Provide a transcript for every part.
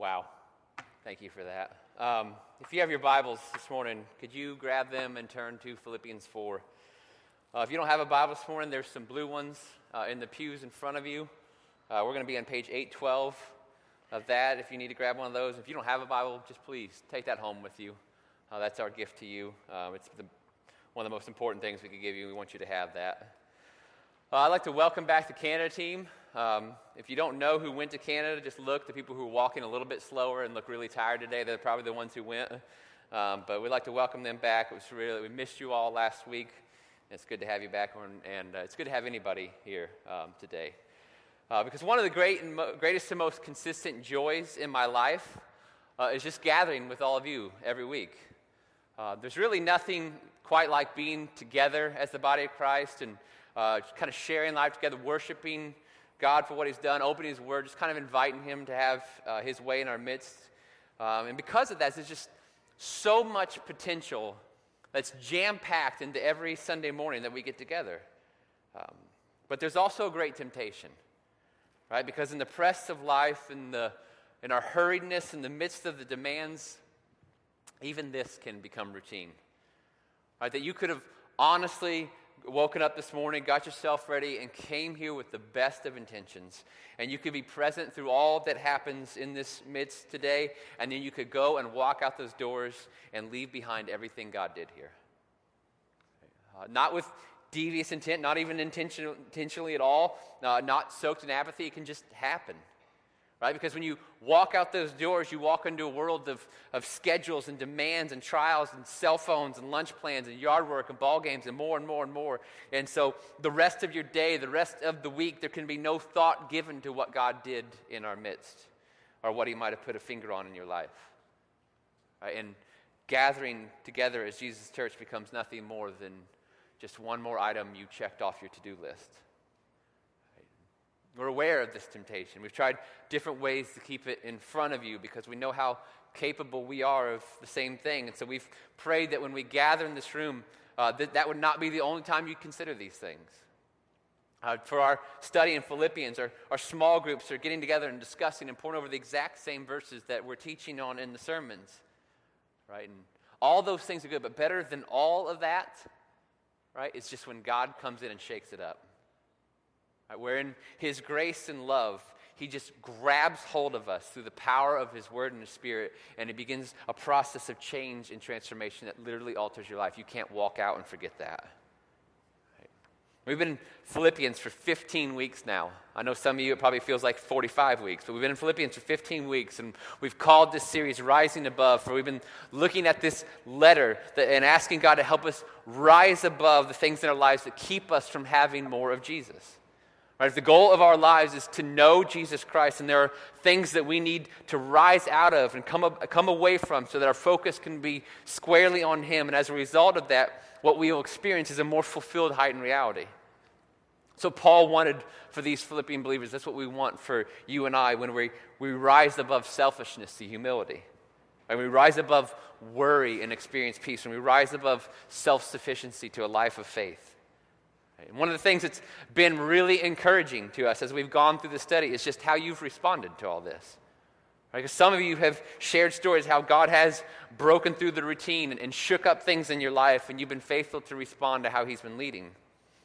Wow. Thank you for that. Um, if you have your Bibles this morning, could you grab them and turn to Philippians 4? Uh, if you don't have a Bible this morning, there's some blue ones uh, in the pews in front of you. Uh, we're going to be on page 812 of that if you need to grab one of those. If you don't have a Bible, just please take that home with you. Uh, that's our gift to you. Uh, it's the, one of the most important things we could give you. We want you to have that. Uh, I'd like to welcome back the Canada team. Um, if you don't know who went to Canada, just look. The people who are walking a little bit slower and look really tired today, they're probably the ones who went. Um, but we'd like to welcome them back. It was really, we missed you all last week. It's good to have you back, and, and uh, it's good to have anybody here um, today. Uh, because one of the great and mo- greatest and most consistent joys in my life uh, is just gathering with all of you every week. Uh, there's really nothing quite like being together as the body of Christ and uh, kind of sharing life together, worshiping God for what He's done, opening His Word, just kind of inviting Him to have uh, His way in our midst. Um, and because of that, there's just so much potential that's jam packed into every Sunday morning that we get together. Um, but there's also a great temptation, right? Because in the press of life, in, the, in our hurriedness, in the midst of the demands, even this can become routine. Right? That you could have honestly woken up this morning, got yourself ready, and came here with the best of intentions. And you could be present through all that happens in this midst today, and then you could go and walk out those doors and leave behind everything God did here. Uh, not with devious intent, not even intention, intentionally at all, uh, not soaked in apathy. It can just happen right? Because when you walk out those doors, you walk into a world of, of schedules and demands and trials and cell phones and lunch plans and yard work and ball games and more and more and more. And so the rest of your day, the rest of the week, there can be no thought given to what God did in our midst or what He might have put a finger on in your life. Right? And gathering together as Jesus' church becomes nothing more than just one more item you checked off your to do list. We're aware of this temptation. We've tried different ways to keep it in front of you because we know how capable we are of the same thing. And so we've prayed that when we gather in this room, uh, that that would not be the only time you consider these things. Uh, for our study in Philippians, our, our small groups are getting together and discussing and pouring over the exact same verses that we're teaching on in the sermons. Right? And all those things are good, but better than all of that, right, is just when God comes in and shakes it up. Right, where in His grace and love, He just grabs hold of us through the power of His Word and His Spirit, and it begins a process of change and transformation that literally alters your life. You can't walk out and forget that. We've been in Philippians for 15 weeks now. I know some of you, it probably feels like 45 weeks, but we've been in Philippians for 15 weeks, and we've called this series Rising Above, for we've been looking at this letter that, and asking God to help us rise above the things in our lives that keep us from having more of Jesus. Right? If the goal of our lives is to know Jesus Christ, and there are things that we need to rise out of and come, come away from so that our focus can be squarely on Him. And as a result of that, what we will experience is a more fulfilled, height heightened reality. So, Paul wanted for these Philippian believers, that's what we want for you and I when we, we rise above selfishness to humility. And we rise above worry and experience peace. And we rise above self sufficiency to a life of faith. And one of the things that's been really encouraging to us as we've gone through the study is just how you've responded to all this. Right? Because some of you have shared stories how God has broken through the routine and, and shook up things in your life, and you've been faithful to respond to how He's been leading.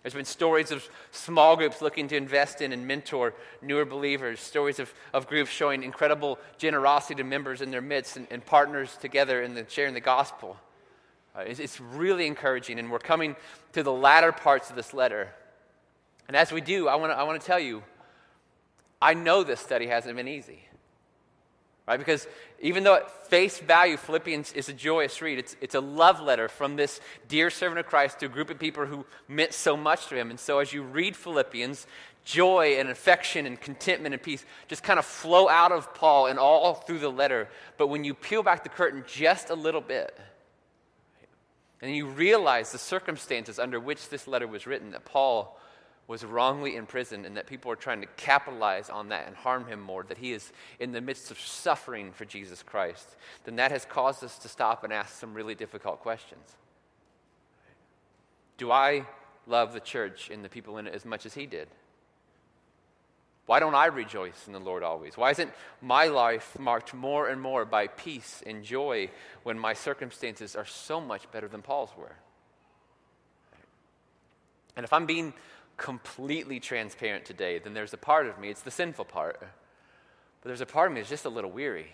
There's been stories of small groups looking to invest in and mentor newer believers, stories of, of groups showing incredible generosity to members in their midst and, and partners together in the, sharing the gospel. Uh, it's, it's really encouraging, and we're coming to the latter parts of this letter. And as we do, I want to I wanna tell you, I know this study hasn't been easy. Right? Because even though at face value, Philippians is a joyous read, it's, it's a love letter from this dear servant of Christ to a group of people who meant so much to him. And so as you read Philippians, joy and affection and contentment and peace just kind of flow out of Paul and all through the letter. But when you peel back the curtain just a little bit, and you realize the circumstances under which this letter was written that Paul was wrongly imprisoned and that people are trying to capitalize on that and harm him more, that he is in the midst of suffering for Jesus Christ, then that has caused us to stop and ask some really difficult questions. Do I love the church and the people in it as much as he did? Why don't I rejoice in the Lord always? Why isn't my life marked more and more by peace and joy when my circumstances are so much better than Paul's were? And if I'm being completely transparent today, then there's a part of me, it's the sinful part, but there's a part of me that's just a little weary.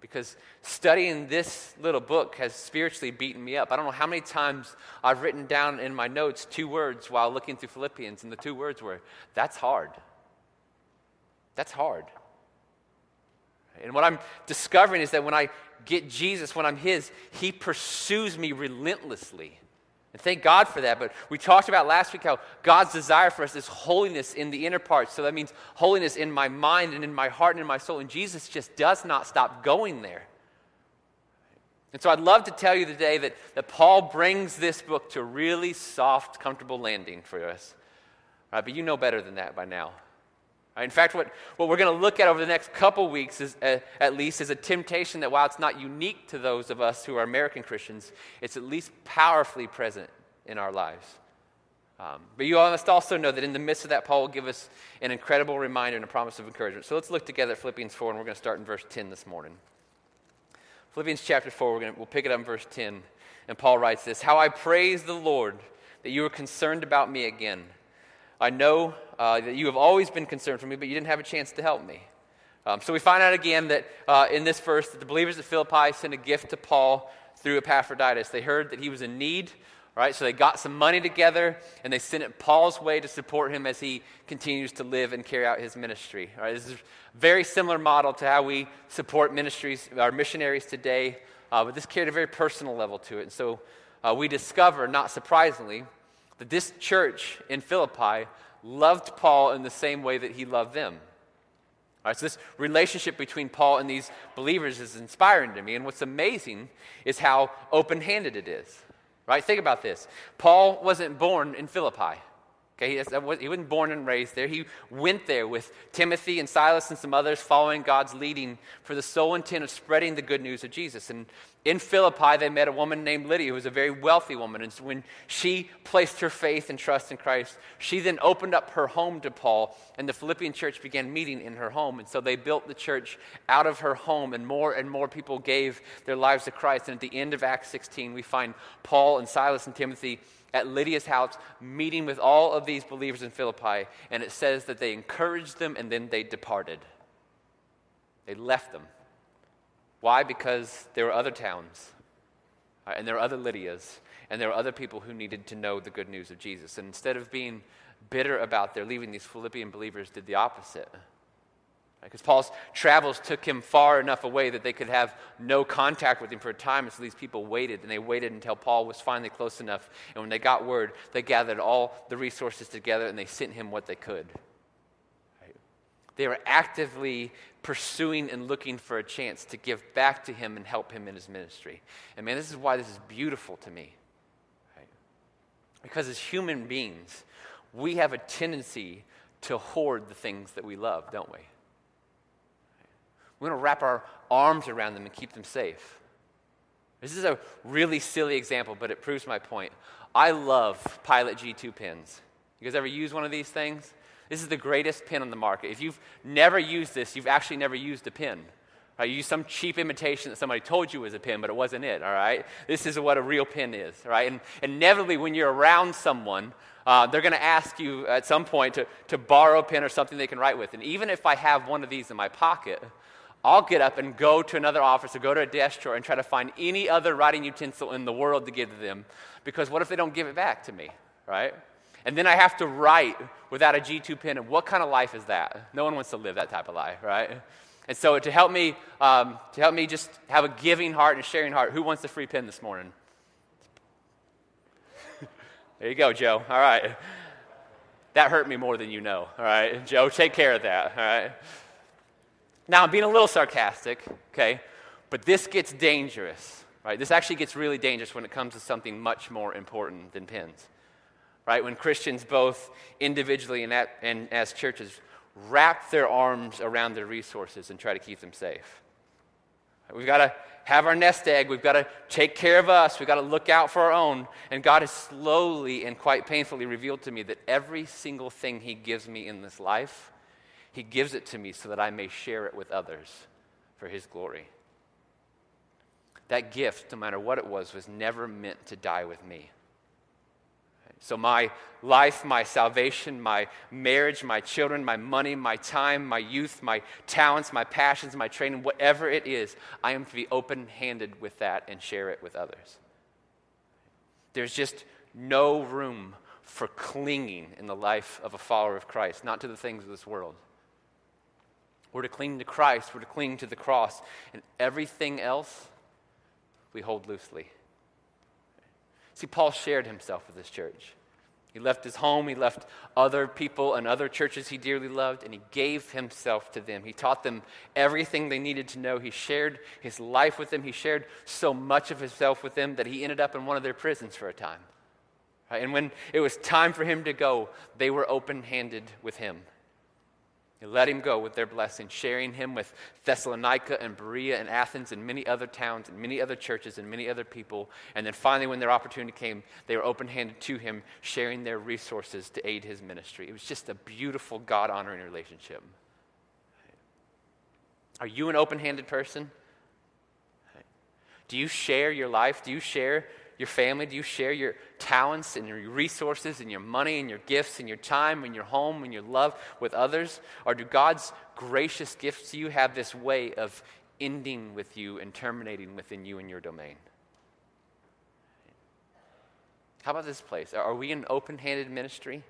Because studying this little book has spiritually beaten me up. I don't know how many times I've written down in my notes two words while looking through Philippians, and the two words were, that's hard. That's hard. And what I'm discovering is that when I get Jesus, when I'm His, He pursues me relentlessly. And thank God for that. But we talked about last week how God's desire for us is holiness in the inner parts. So that means holiness in my mind and in my heart and in my soul. And Jesus just does not stop going there. And so I'd love to tell you today that, that Paul brings this book to really soft, comfortable landing for us. Right, but you know better than that by now. In fact, what, what we're going to look at over the next couple weeks, is, uh, at least, is a temptation that while it's not unique to those of us who are American Christians, it's at least powerfully present in our lives. Um, but you must also know that in the midst of that, Paul will give us an incredible reminder and a promise of encouragement. So let's look together at Philippians 4, and we're going to start in verse 10 this morning. Philippians chapter 4, we're to, we'll pick it up in verse 10. And Paul writes this How I praise the Lord that you are concerned about me again. I know uh, that you have always been concerned for me, but you didn't have a chance to help me. Um, so we find out again that uh, in this verse that the believers at Philippi sent a gift to Paul through Epaphroditus. They heard that he was in need, right? So they got some money together and they sent it Paul's way to support him as he continues to live and carry out his ministry. Right? This is a very similar model to how we support ministries, our missionaries today, uh, but this carried a very personal level to it. And so uh, we discover, not surprisingly, that this church in Philippi loved Paul in the same way that he loved them. All right, so this relationship between Paul and these believers is inspiring to me. And what's amazing is how open handed it is. Right? Think about this. Paul wasn't born in Philippi. Okay, he wasn't born and raised there. He went there with Timothy and Silas and some others following God's leading for the sole intent of spreading the good news of Jesus. And in Philippi, they met a woman named Lydia, who was a very wealthy woman. And when she placed her faith and trust in Christ, she then opened up her home to Paul, and the Philippian church began meeting in her home. And so they built the church out of her home, and more and more people gave their lives to Christ. And at the end of Acts 16, we find Paul and Silas and Timothy at Lydia's house, meeting with all of these believers in Philippi, and it says that they encouraged them and then they departed. They left them. Why? Because there were other towns, uh, and there were other Lydias, and there were other people who needed to know the good news of Jesus. And instead of being bitter about their leaving, these Philippian believers did the opposite. Because Paul's travels took him far enough away that they could have no contact with him for a time. And so these people waited, and they waited until Paul was finally close enough. And when they got word, they gathered all the resources together and they sent him what they could. Right? They were actively pursuing and looking for a chance to give back to him and help him in his ministry. And man, this is why this is beautiful to me. Right? Because as human beings, we have a tendency to hoard the things that we love, don't we? We want to wrap our arms around them and keep them safe. This is a really silly example, but it proves my point. I love Pilot G2 pins. You guys ever use one of these things? This is the greatest pin on the market. If you've never used this, you've actually never used a pin. Right? You use some cheap imitation that somebody told you was a pin, but it wasn't it, all right? This is what a real pin is, right? And inevitably, when you're around someone, uh, they're going to ask you at some point to, to borrow a pen or something they can write with. And even if I have one of these in my pocket, I'll get up and go to another office or go to a desk drawer and try to find any other writing utensil in the world to give to them. Because what if they don't give it back to me, right? And then I have to write without a G2 pen. And what kind of life is that? No one wants to live that type of life, right? And so to help me, um, to help me just have a giving heart and a sharing heart, who wants the free pen this morning? there you go, Joe. All right. That hurt me more than you know. All right. Joe, take care of that. All right. Now, I'm being a little sarcastic, okay? But this gets dangerous, right? This actually gets really dangerous when it comes to something much more important than pins, right? When Christians, both individually and, at, and as churches, wrap their arms around their resources and try to keep them safe. We've got to have our nest egg. We've got to take care of us. We've got to look out for our own. And God has slowly and quite painfully revealed to me that every single thing He gives me in this life, He gives it to me so that I may share it with others for His glory. That gift, no matter what it was, was never meant to die with me. So, my life, my salvation, my marriage, my children, my money, my time, my youth, my talents, my passions, my training, whatever it is, I am to be open handed with that and share it with others. There's just no room for clinging in the life of a follower of Christ, not to the things of this world. We're to cling to Christ, we're to cling to the cross, and everything else we hold loosely. See, Paul shared himself with this church. He left his home, he left other people and other churches he dearly loved, and he gave himself to them. He taught them everything they needed to know. He shared his life with them. He shared so much of himself with them that he ended up in one of their prisons for a time. And when it was time for him to go, they were open handed with him. They let him go with their blessing, sharing him with Thessalonica and Berea and Athens and many other towns and many other churches and many other people. And then finally, when their opportunity came, they were open handed to him, sharing their resources to aid his ministry. It was just a beautiful, God honoring relationship. Are you an open handed person? Do you share your life? Do you share your family? Do you share your talents and your resources and your money and your gifts and your time and your home and your love with others? Or do God's gracious gifts to you have this way of ending with you and terminating within you and your domain? How about this place? Are we an open handed ministry?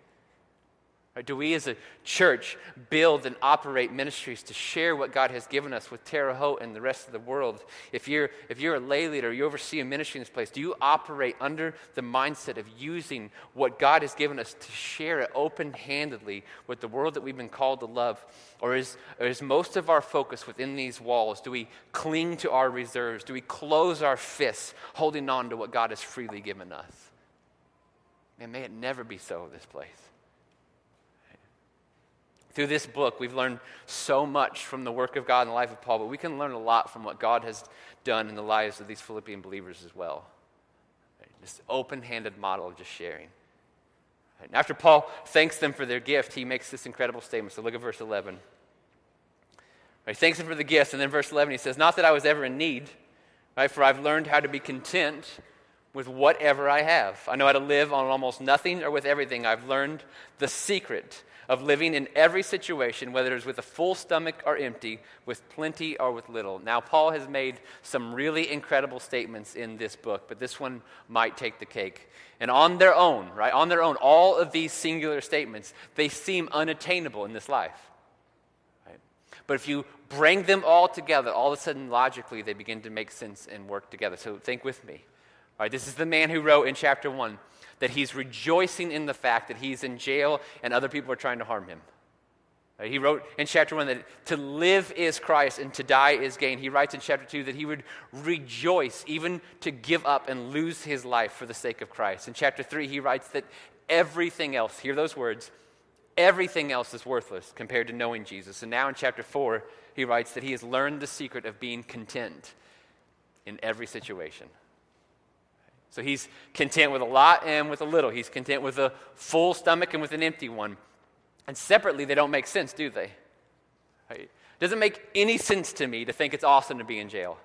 Right? Do we as a church build and operate ministries to share what God has given us with Terre Haute and the rest of the world? If you're, if you're a lay leader, you oversee a ministry in this place, do you operate under the mindset of using what God has given us to share it open handedly with the world that we've been called to love? Or is, or is most of our focus within these walls? Do we cling to our reserves? Do we close our fists holding on to what God has freely given us? And may it never be so in this place. Through this book, we've learned so much from the work of God in the life of Paul, but we can learn a lot from what God has done in the lives of these Philippian believers as well. This open handed model of just sharing. And after Paul thanks them for their gift, he makes this incredible statement. So look at verse 11. He thanks them for the gift, and then verse 11 he says, Not that I was ever in need, right, for I've learned how to be content with whatever I have. I know how to live on almost nothing or with everything. I've learned the secret of living in every situation, whether it's with a full stomach or empty, with plenty or with little. Now, Paul has made some really incredible statements in this book, but this one might take the cake. And on their own, right, on their own, all of these singular statements, they seem unattainable in this life. Right? But if you bring them all together, all of a sudden, logically, they begin to make sense and work together. So think with me. All right, this is the man who wrote in chapter 1 that he's rejoicing in the fact that he's in jail and other people are trying to harm him. Uh, he wrote in chapter 1 that to live is Christ and to die is gain. He writes in chapter 2 that he would rejoice even to give up and lose his life for the sake of Christ. In chapter 3, he writes that everything else, hear those words, everything else is worthless compared to knowing Jesus. And now in chapter 4, he writes that he has learned the secret of being content in every situation. So he's content with a lot and with a little. He's content with a full stomach and with an empty one. And separately, they don't make sense, do they? It doesn't make any sense to me to think it's awesome to be in jail.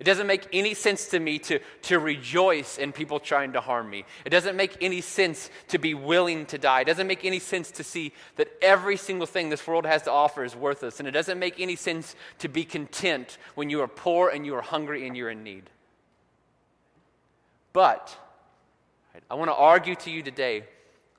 It doesn't make any sense to me to, to rejoice in people trying to harm me. It doesn't make any sense to be willing to die. It doesn't make any sense to see that every single thing this world has to offer is worthless. And it doesn't make any sense to be content when you are poor and you are hungry and you're in need. But I want to argue to you today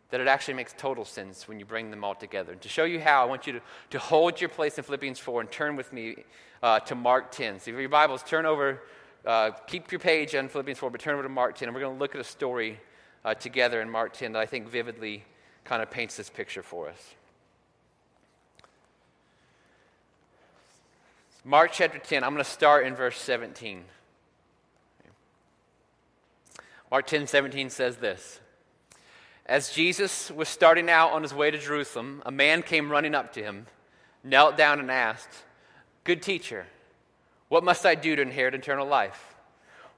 that it actually makes total sense when you bring them all together. And to show you how, I want you to, to hold your place in Philippians 4 and turn with me uh, to Mark 10. So if your Bibles, turn over, uh, keep your page on Philippians 4, but turn over to Mark 10. And we're going to look at a story uh, together in Mark 10 that I think vividly kind of paints this picture for us. Mark chapter 10, I'm going to start in verse 17. Mark 10 17 says this As Jesus was starting out on his way to Jerusalem, a man came running up to him, knelt down, and asked, Good teacher, What must I do to inherit eternal life?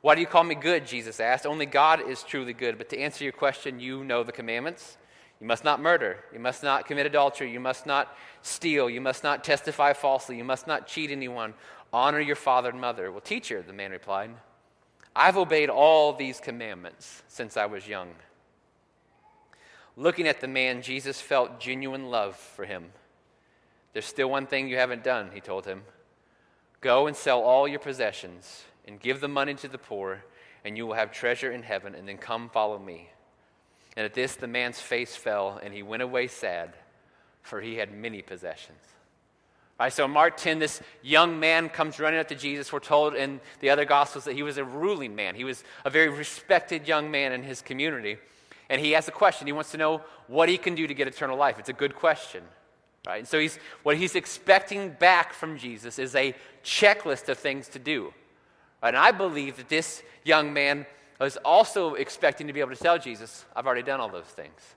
Why do you call me good? Jesus asked. Only God is truly good. But to answer your question, you know the commandments. You must not murder. You must not commit adultery. You must not steal. You must not testify falsely. You must not cheat anyone. Honor your father and mother. Well, teacher, the man replied, I've obeyed all these commandments since I was young. Looking at the man, Jesus felt genuine love for him. There's still one thing you haven't done, he told him. Go and sell all your possessions and give the money to the poor, and you will have treasure in heaven, and then come follow me. And at this, the man's face fell, and he went away sad, for he had many possessions. Right, so in Mark 10, this young man comes running up to Jesus. We're told in the other Gospels that he was a ruling man. He was a very respected young man in his community. And he has a question. He wants to know what he can do to get eternal life. It's a good question. Right? And so he's, what he's expecting back from Jesus is a checklist of things to do. And I believe that this young man was also expecting to be able to tell Jesus, I've already done all those things.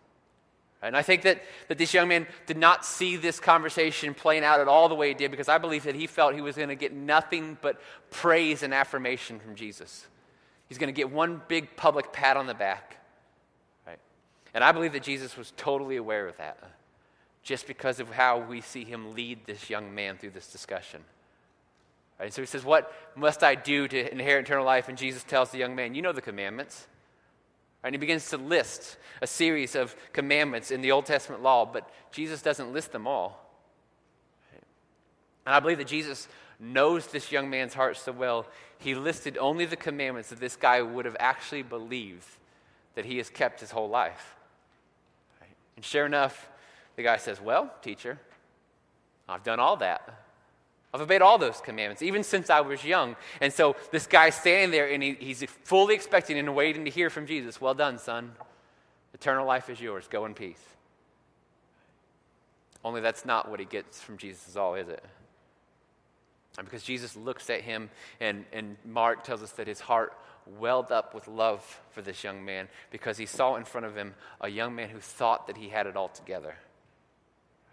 And I think that, that this young man did not see this conversation playing out at all the way he did because I believe that he felt he was going to get nothing but praise and affirmation from Jesus. He's going to get one big public pat on the back. Right? And I believe that Jesus was totally aware of that just because of how we see him lead this young man through this discussion. Right? So he says, What must I do to inherit eternal life? And Jesus tells the young man, You know the commandments. And he begins to list a series of commandments in the Old Testament law, but Jesus doesn't list them all. And I believe that Jesus knows this young man's heart so well, he listed only the commandments that this guy would have actually believed that he has kept his whole life. And sure enough, the guy says, Well, teacher, I've done all that. I've obeyed all those commandments, even since I was young. And so this guy's standing there and he, he's fully expecting and waiting to hear from Jesus. Well done, son. Eternal life is yours. Go in peace. Only that's not what he gets from Jesus, all, is it? And because Jesus looks at him, and, and Mark tells us that his heart welled up with love for this young man because he saw in front of him a young man who thought that he had it all together.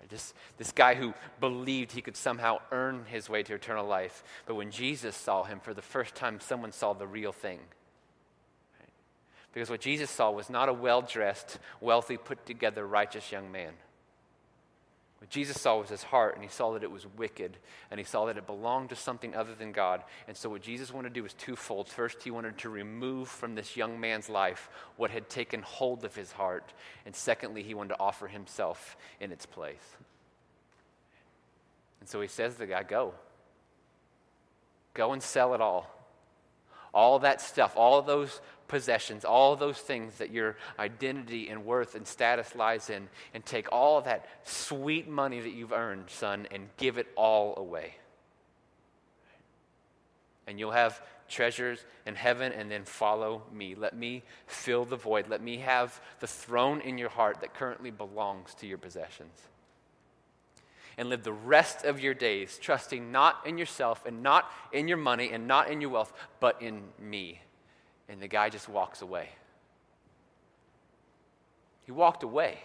Just this guy who believed he could somehow earn his way to eternal life. But when Jesus saw him for the first time, someone saw the real thing. Because what Jesus saw was not a well dressed, wealthy, put together, righteous young man. What Jesus saw was his heart, and he saw that it was wicked, and he saw that it belonged to something other than God. And so, what Jesus wanted to do was twofold. First, he wanted to remove from this young man's life what had taken hold of his heart. And secondly, he wanted to offer himself in its place. And so, he says to the guy, Go. Go and sell it all. All that stuff, all those possessions, all those things that your identity and worth and status lies in, and take all that sweet money that you've earned, son, and give it all away. And you'll have treasures in heaven, and then follow me. Let me fill the void. Let me have the throne in your heart that currently belongs to your possessions. And live the rest of your days trusting not in yourself and not in your money and not in your wealth, but in me and the guy just walks away. He walked away.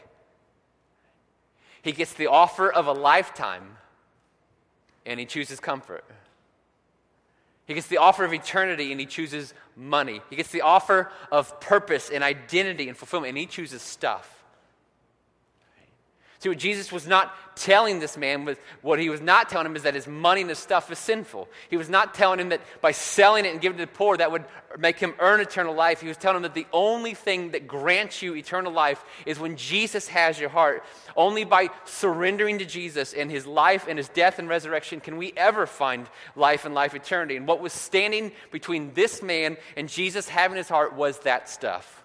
He gets the offer of a lifetime and he chooses comfort. He gets the offer of eternity and he chooses money. He gets the offer of purpose and identity and fulfillment and he chooses stuff. See, what Jesus was not telling this man, was, what he was not telling him is that his money and his stuff is sinful. He was not telling him that by selling it and giving it to the poor, that would make him earn eternal life. He was telling him that the only thing that grants you eternal life is when Jesus has your heart. Only by surrendering to Jesus and his life and his death and resurrection can we ever find life and life eternity. And what was standing between this man and Jesus having his heart was that stuff.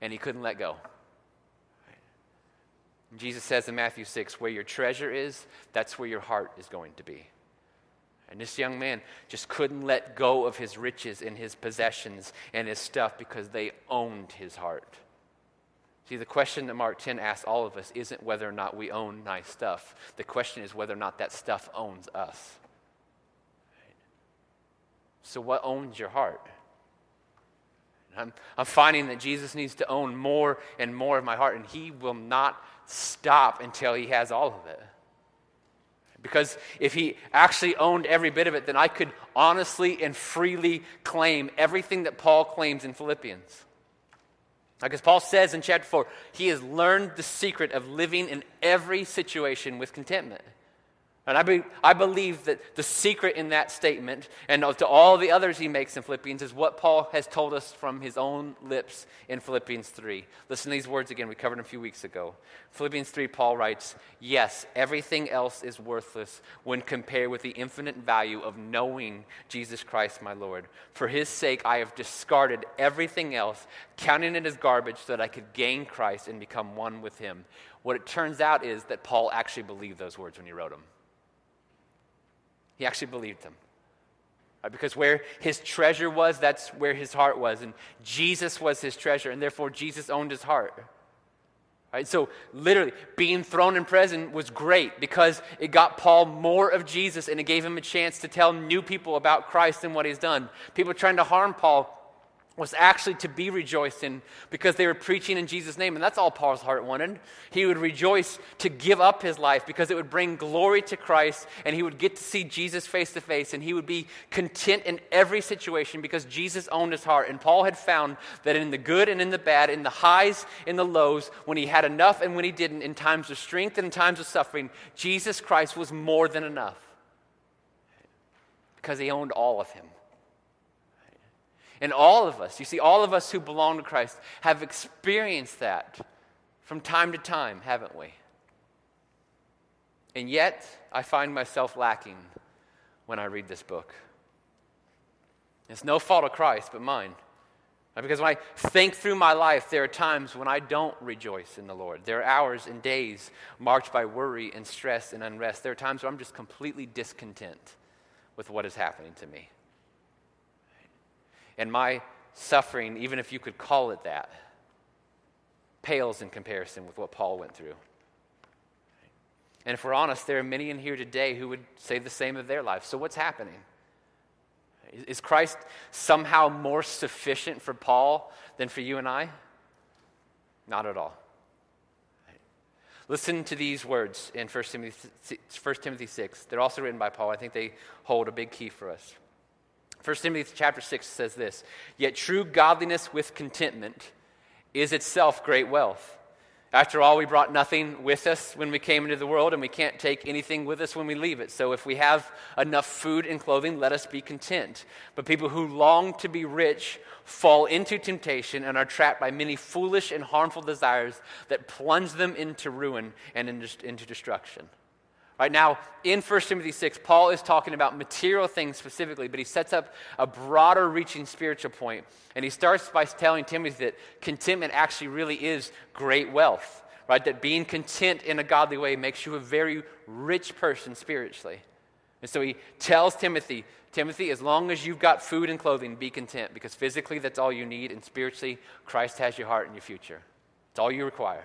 And he couldn't let go. Jesus says in Matthew 6, where your treasure is, that's where your heart is going to be. And this young man just couldn't let go of his riches and his possessions and his stuff because they owned his heart. See, the question that Mark 10 asks all of us isn't whether or not we own nice stuff. The question is whether or not that stuff owns us. So, what owns your heart? I'm, I'm finding that Jesus needs to own more and more of my heart, and he will not stop until he has all of it. Because if he actually owned every bit of it, then I could honestly and freely claim everything that Paul claims in Philippians. As Paul says in chapter 4, he has learned the secret of living in every situation with contentment. And I, be, I believe that the secret in that statement and to all the others he makes in Philippians is what Paul has told us from his own lips in Philippians 3. Listen to these words again, we covered them a few weeks ago. Philippians 3, Paul writes, Yes, everything else is worthless when compared with the infinite value of knowing Jesus Christ my Lord. For his sake, I have discarded everything else, counting it as garbage so that I could gain Christ and become one with him. What it turns out is that Paul actually believed those words when he wrote them. He actually believed them. Because where his treasure was, that's where his heart was. And Jesus was his treasure, and therefore Jesus owned his heart. Right? So, literally, being thrown in prison was great because it got Paul more of Jesus and it gave him a chance to tell new people about Christ and what he's done. People trying to harm Paul was actually to be rejoiced in because they were preaching in Jesus' name. And that's all Paul's heart wanted. He would rejoice to give up his life because it would bring glory to Christ and he would get to see Jesus face to face and he would be content in every situation because Jesus owned his heart. And Paul had found that in the good and in the bad, in the highs, in the lows, when he had enough and when he didn't, in times of strength and in times of suffering, Jesus Christ was more than enough because he owned all of him. And all of us, you see, all of us who belong to Christ have experienced that from time to time, haven't we? And yet, I find myself lacking when I read this book. It's no fault of Christ, but mine. Because when I think through my life, there are times when I don't rejoice in the Lord. There are hours and days marked by worry and stress and unrest. There are times where I'm just completely discontent with what is happening to me. And my suffering, even if you could call it that, pales in comparison with what Paul went through. And if we're honest, there are many in here today who would say the same of their life. So, what's happening? Is Christ somehow more sufficient for Paul than for you and I? Not at all. Listen to these words in 1 Timothy, 1 Timothy 6. They're also written by Paul. I think they hold a big key for us. 1 Timothy chapter 6 says this Yet true godliness with contentment is itself great wealth. After all, we brought nothing with us when we came into the world, and we can't take anything with us when we leave it. So if we have enough food and clothing, let us be content. But people who long to be rich fall into temptation and are trapped by many foolish and harmful desires that plunge them into ruin and into destruction. Right now, in 1 Timothy 6, Paul is talking about material things specifically, but he sets up a broader reaching spiritual point. And he starts by telling Timothy that contentment actually really is great wealth, right? That being content in a godly way makes you a very rich person spiritually. And so he tells Timothy, Timothy, as long as you've got food and clothing, be content, because physically that's all you need, and spiritually, Christ has your heart and your future. It's all you require.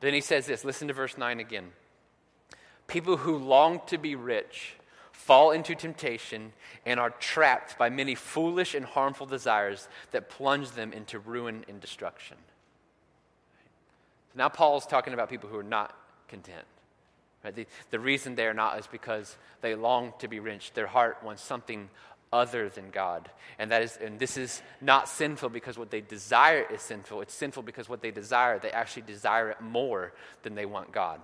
Then he says this listen to verse 9 again. People who long to be rich fall into temptation and are trapped by many foolish and harmful desires that plunge them into ruin and destruction. So Now, Paul's talking about people who are not content. Right? The, the reason they're not is because they long to be rich. Their heart wants something other than God. And, that is, and this is not sinful because what they desire is sinful. It's sinful because what they desire, they actually desire it more than they want God.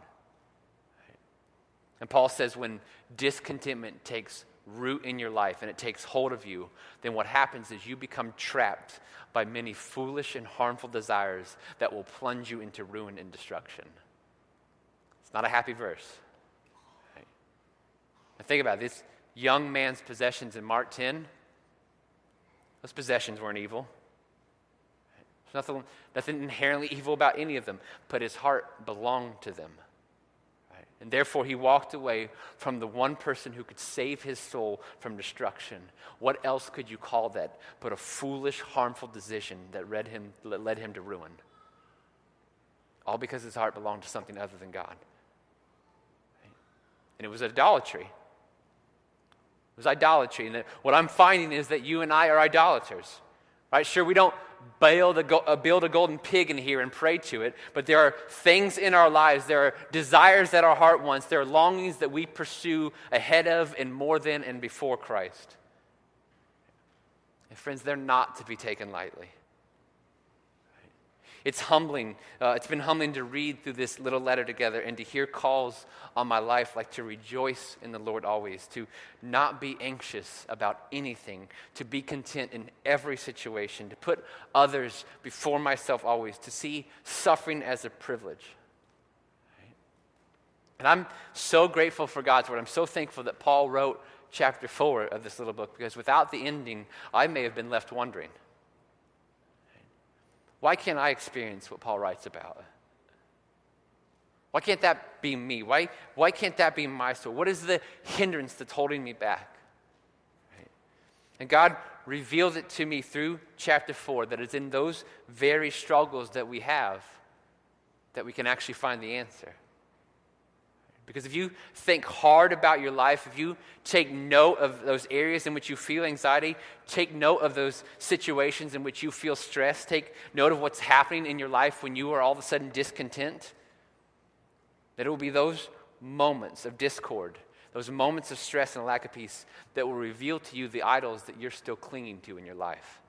And Paul says when discontentment takes root in your life and it takes hold of you, then what happens is you become trapped by many foolish and harmful desires that will plunge you into ruin and destruction. It's not a happy verse. Right? Now think about it. this young man's possessions in Mark 10. Those possessions weren't evil. There's nothing, nothing inherently evil about any of them, but his heart belonged to them. And therefore, he walked away from the one person who could save his soul from destruction. What else could you call that but a foolish, harmful decision that led him, led him to ruin? All because his heart belonged to something other than God. And it was idolatry. It was idolatry. And what I'm finding is that you and I are idolaters. Right? Sure, we don't build a, uh, build a golden pig in here and pray to it, but there are things in our lives, there are desires that our heart wants, there are longings that we pursue ahead of and more than and before Christ. And friends, they're not to be taken lightly. It's humbling. Uh, it's been humbling to read through this little letter together and to hear calls on my life like to rejoice in the Lord always, to not be anxious about anything, to be content in every situation, to put others before myself always, to see suffering as a privilege. And I'm so grateful for God's word. I'm so thankful that Paul wrote chapter 4 of this little book because without the ending, I may have been left wondering. Why can't I experience what Paul writes about? Why can't that be me? Why, why can't that be my soul? What is the hindrance that's holding me back? Right? And God reveals it to me through chapter 4 that it's in those very struggles that we have that we can actually find the answer. Because if you think hard about your life, if you take note of those areas in which you feel anxiety, take note of those situations in which you feel stress, take note of what's happening in your life when you are all of a sudden discontent, that it will be those moments of discord, those moments of stress and lack of peace that will reveal to you the idols that you're still clinging to in your life.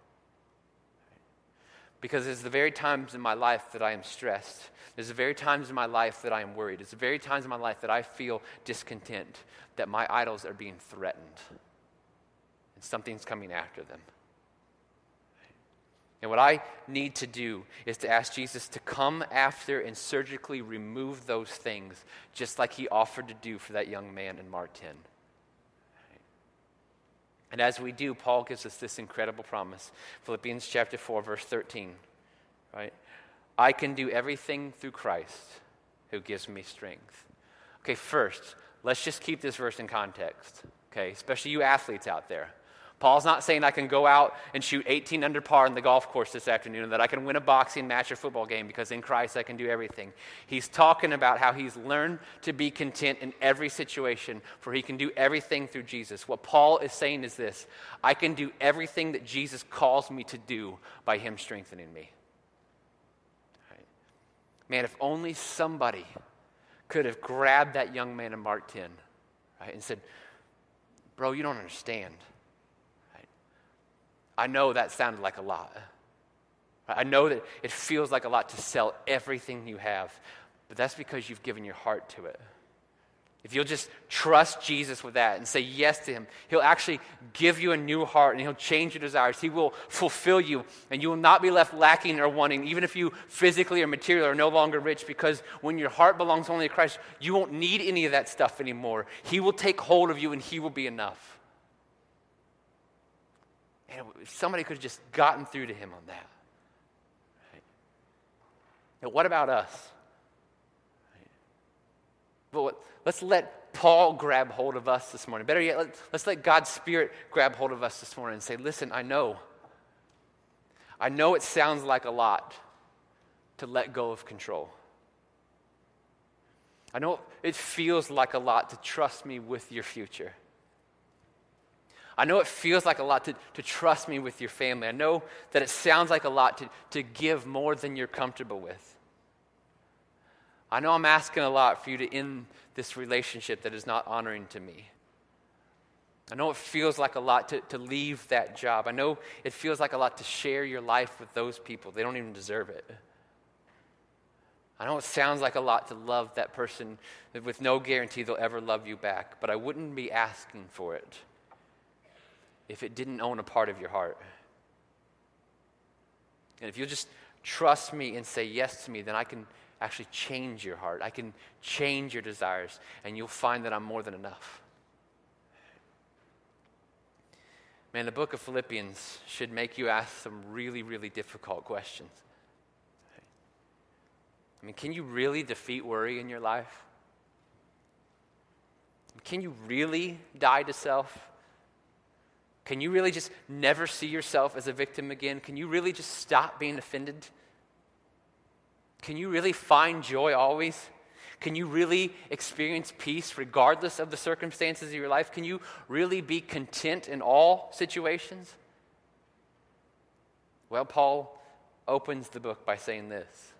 Because it's the very times in my life that I am stressed. There's the very times in my life that I am worried. It's the very times in my life that I feel discontent, that my idols are being threatened. And something's coming after them. And what I need to do is to ask Jesus to come after and surgically remove those things, just like he offered to do for that young man in Mark 10. And as we do, Paul gives us this incredible promise. Philippians chapter 4, verse 13. Right? I can do everything through Christ who gives me strength. Okay, first, let's just keep this verse in context. Okay, especially you athletes out there. Paul's not saying I can go out and shoot 18 under par in the golf course this afternoon that I can win a boxing match or football game because in Christ I can do everything. He's talking about how he's learned to be content in every situation, for he can do everything through Jesus. What Paul is saying is this I can do everything that Jesus calls me to do by him strengthening me. Right. Man, if only somebody could have grabbed that young man in Mark 10 right, and said, Bro, you don't understand. I know that sounded like a lot. I know that it feels like a lot to sell everything you have, but that's because you've given your heart to it. If you'll just trust Jesus with that and say yes to Him, He'll actually give you a new heart and He'll change your desires. He will fulfill you, and you will not be left lacking or wanting, even if you physically or materially are no longer rich, because when your heart belongs only to Christ, you won't need any of that stuff anymore. He will take hold of you and He will be enough. And somebody could have just gotten through to him on that. Right? Now, what about us? Right? But what, let's let Paul grab hold of us this morning. Better yet, let, let's let God's Spirit grab hold of us this morning and say, listen, I know. I know it sounds like a lot to let go of control. I know it feels like a lot to trust me with your future. I know it feels like a lot to, to trust me with your family. I know that it sounds like a lot to, to give more than you're comfortable with. I know I'm asking a lot for you to end this relationship that is not honoring to me. I know it feels like a lot to, to leave that job. I know it feels like a lot to share your life with those people. They don't even deserve it. I know it sounds like a lot to love that person with no guarantee they'll ever love you back, but I wouldn't be asking for it if it didn't own a part of your heart. And if you'll just trust me and say yes to me, then I can actually change your heart. I can change your desires, and you'll find that I'm more than enough. Man, the book of Philippians should make you ask some really, really difficult questions. I mean, can you really defeat worry in your life? Can you really die to self? Can you really just never see yourself as a victim again? Can you really just stop being offended? Can you really find joy always? Can you really experience peace regardless of the circumstances of your life? Can you really be content in all situations? Well, Paul opens the book by saying this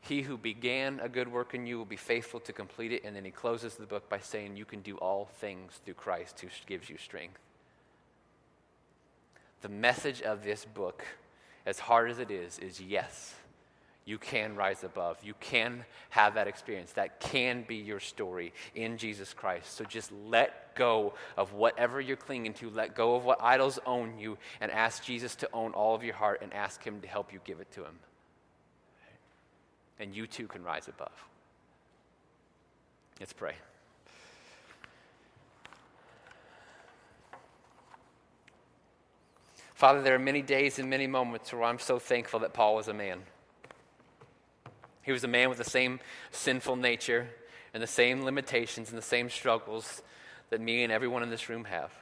He who began a good work in you will be faithful to complete it. And then he closes the book by saying, You can do all things through Christ who gives you strength. The message of this book, as hard as it is, is yes you can rise above. You can have that experience. That can be your story in Jesus Christ. So just let go of whatever you're clinging to. Let go of what idols own you and ask Jesus to own all of your heart and ask Him to help you give it to Him. And you too can rise above. Let's pray. Father, there are many days and many moments where I'm so thankful that Paul was a man. He was a man with the same sinful nature and the same limitations and the same struggles that me and everyone in this room have.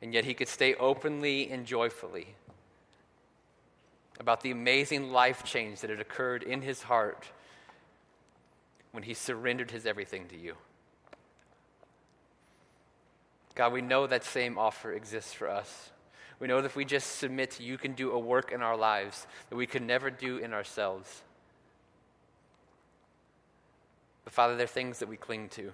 And yet he could stay openly and joyfully about the amazing life change that had occurred in his heart when he surrendered his everything to you. God, we know that same offer exists for us. We know that if we just submit you, can do a work in our lives that we could never do in ourselves. But Father, there are things that we cling to. There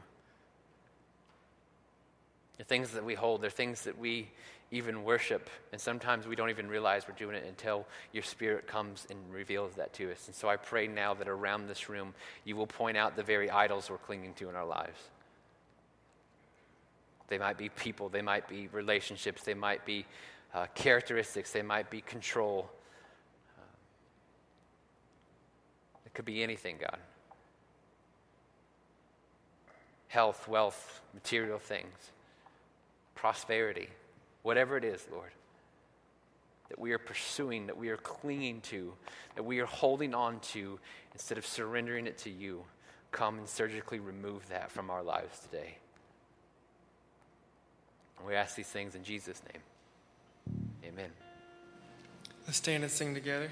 are things that we hold. There are things that we even worship. And sometimes we don't even realize we're doing it until your Spirit comes and reveals that to us. And so I pray now that around this room, you will point out the very idols we're clinging to in our lives. They might be people, they might be relationships, they might be uh, characteristics, they might be control. Uh, it could be anything, God. Health, wealth, material things, prosperity, whatever it is, Lord, that we are pursuing, that we are clinging to, that we are holding on to instead of surrendering it to you. Come and surgically remove that from our lives today. We ask these things in Jesus' name. Amen. Let's stand and sing together.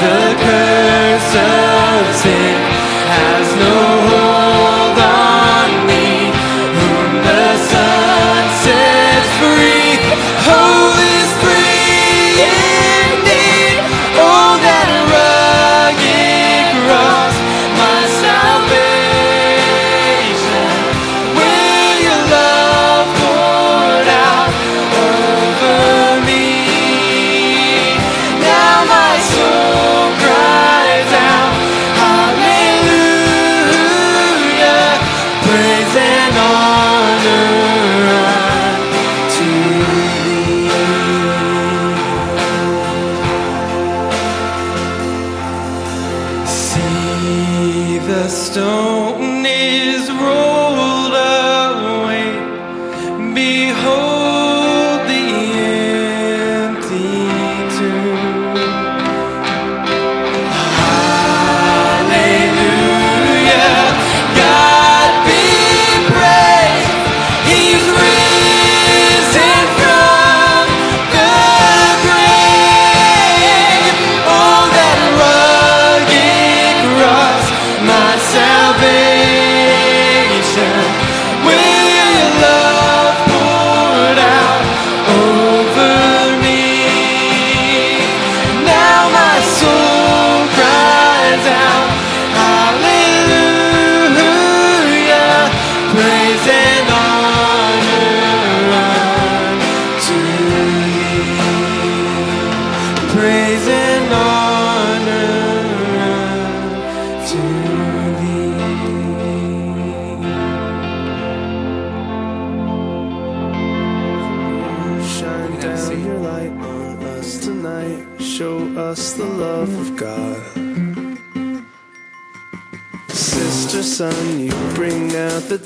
the curse.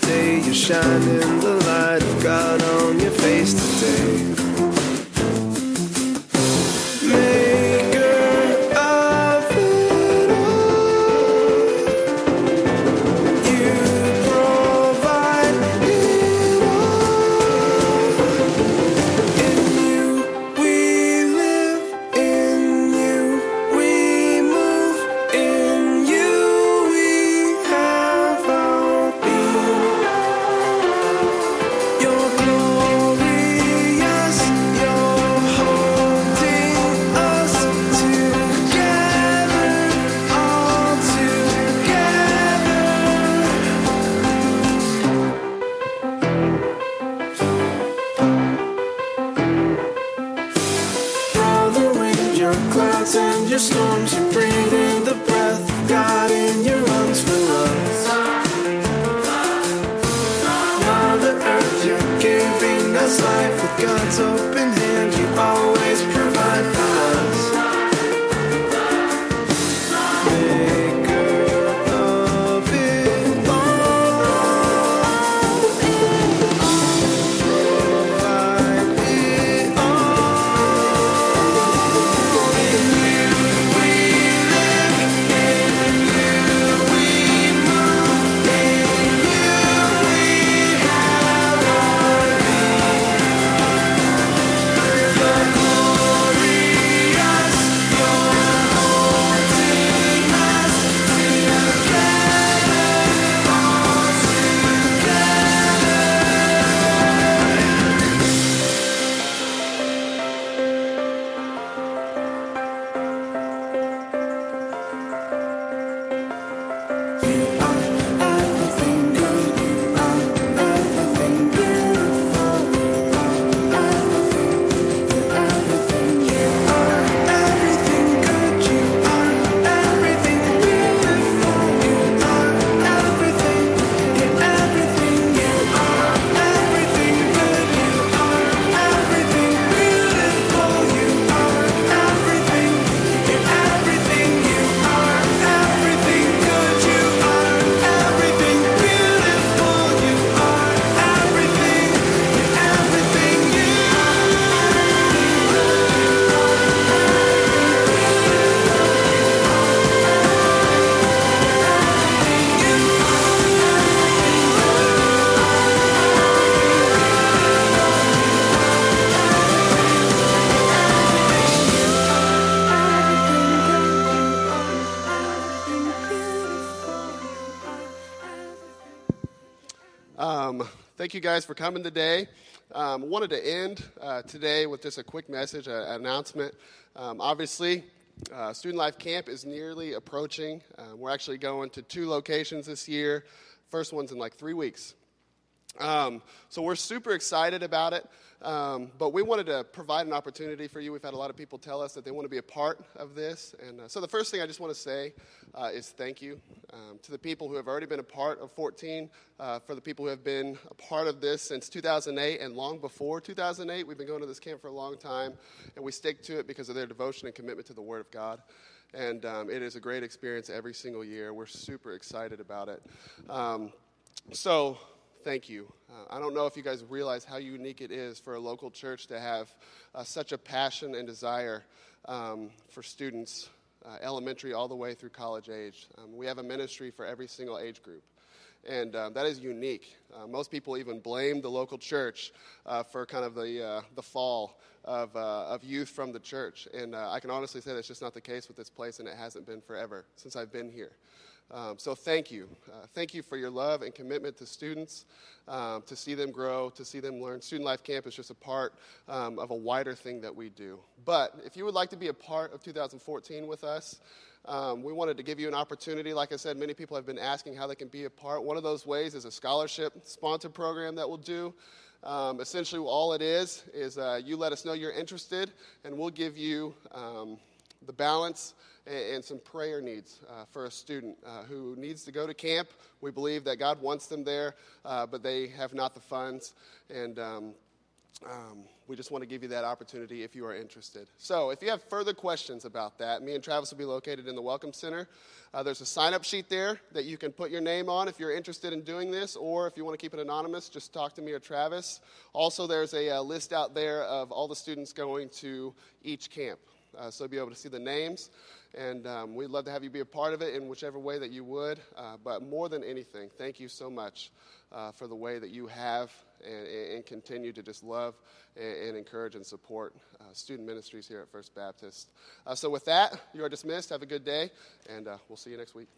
you're shining the light of God on your face today. clouds and your storms. You breathe in the breath of God in your lungs for us. Mother earth you're giving us life with God's open. Guys for coming today. Um, wanted to end uh, today with just a quick message, an announcement. Um, obviously, uh, Student Life Camp is nearly approaching. Uh, we're actually going to two locations this year. First one's in like three weeks. Um, so we're super excited about it. Um, but we wanted to provide an opportunity for you. We've had a lot of people tell us that they want to be a part of this. And uh, so the first thing I just want to say uh, is thank you um, to the people who have already been a part of 14, uh, for the people who have been a part of this since 2008 and long before 2008. We've been going to this camp for a long time, and we stick to it because of their devotion and commitment to the Word of God. And um, it is a great experience every single year. We're super excited about it. Um, so, thank you. Uh, I don't know if you guys realize how unique it is for a local church to have uh, such a passion and desire um, for students, uh, elementary all the way through college age. Um, we have a ministry for every single age group. And uh, that is unique. Uh, most people even blame the local church uh, for kind of the, the fall of, of youth from the church. And I can honestly say that's just not the case with this place, and it hasn't been forever since I've been here. Um, so thank you. Uh, thank you for your love and commitment to students, um, to see them grow, to see them learn. Student Life Camp is just a part um, of a wider thing that we do. But if you would like to be a part of 2014 with us, um, we wanted to give you an opportunity. Like I said, many people have been asking how they can be a part. One of those ways is a scholarship sponsored program that we'll do. Um, essentially, all it is is uh, you let us know you're interested, and we'll give you um, the balance and, some prayer needs uh, for a student uh, who needs to go to camp. We believe that God wants them there, uh, but they have not the funds. And um, um, we just want to give you that opportunity if you are interested. So, if you have further questions about that, me and Travis will be located in the Welcome Center. Uh, there's a sign up sheet there that you can put your name on if you're interested in doing this, or if you want to keep it anonymous, just talk to me or Travis. Also, there's a, a uh, list out there of all the students going to each camp. Uh, so, you'll be able to see the names. And um, we'd love to have you be a part of it in whichever way that you would. Uh, but more than anything, thank you so much uh, for the way that you have and, and continue to just love and, and encourage and support uh, student ministries here at First Baptist. Uh, so, with that, you are dismissed. Have a good day, and uh, we'll see you next week.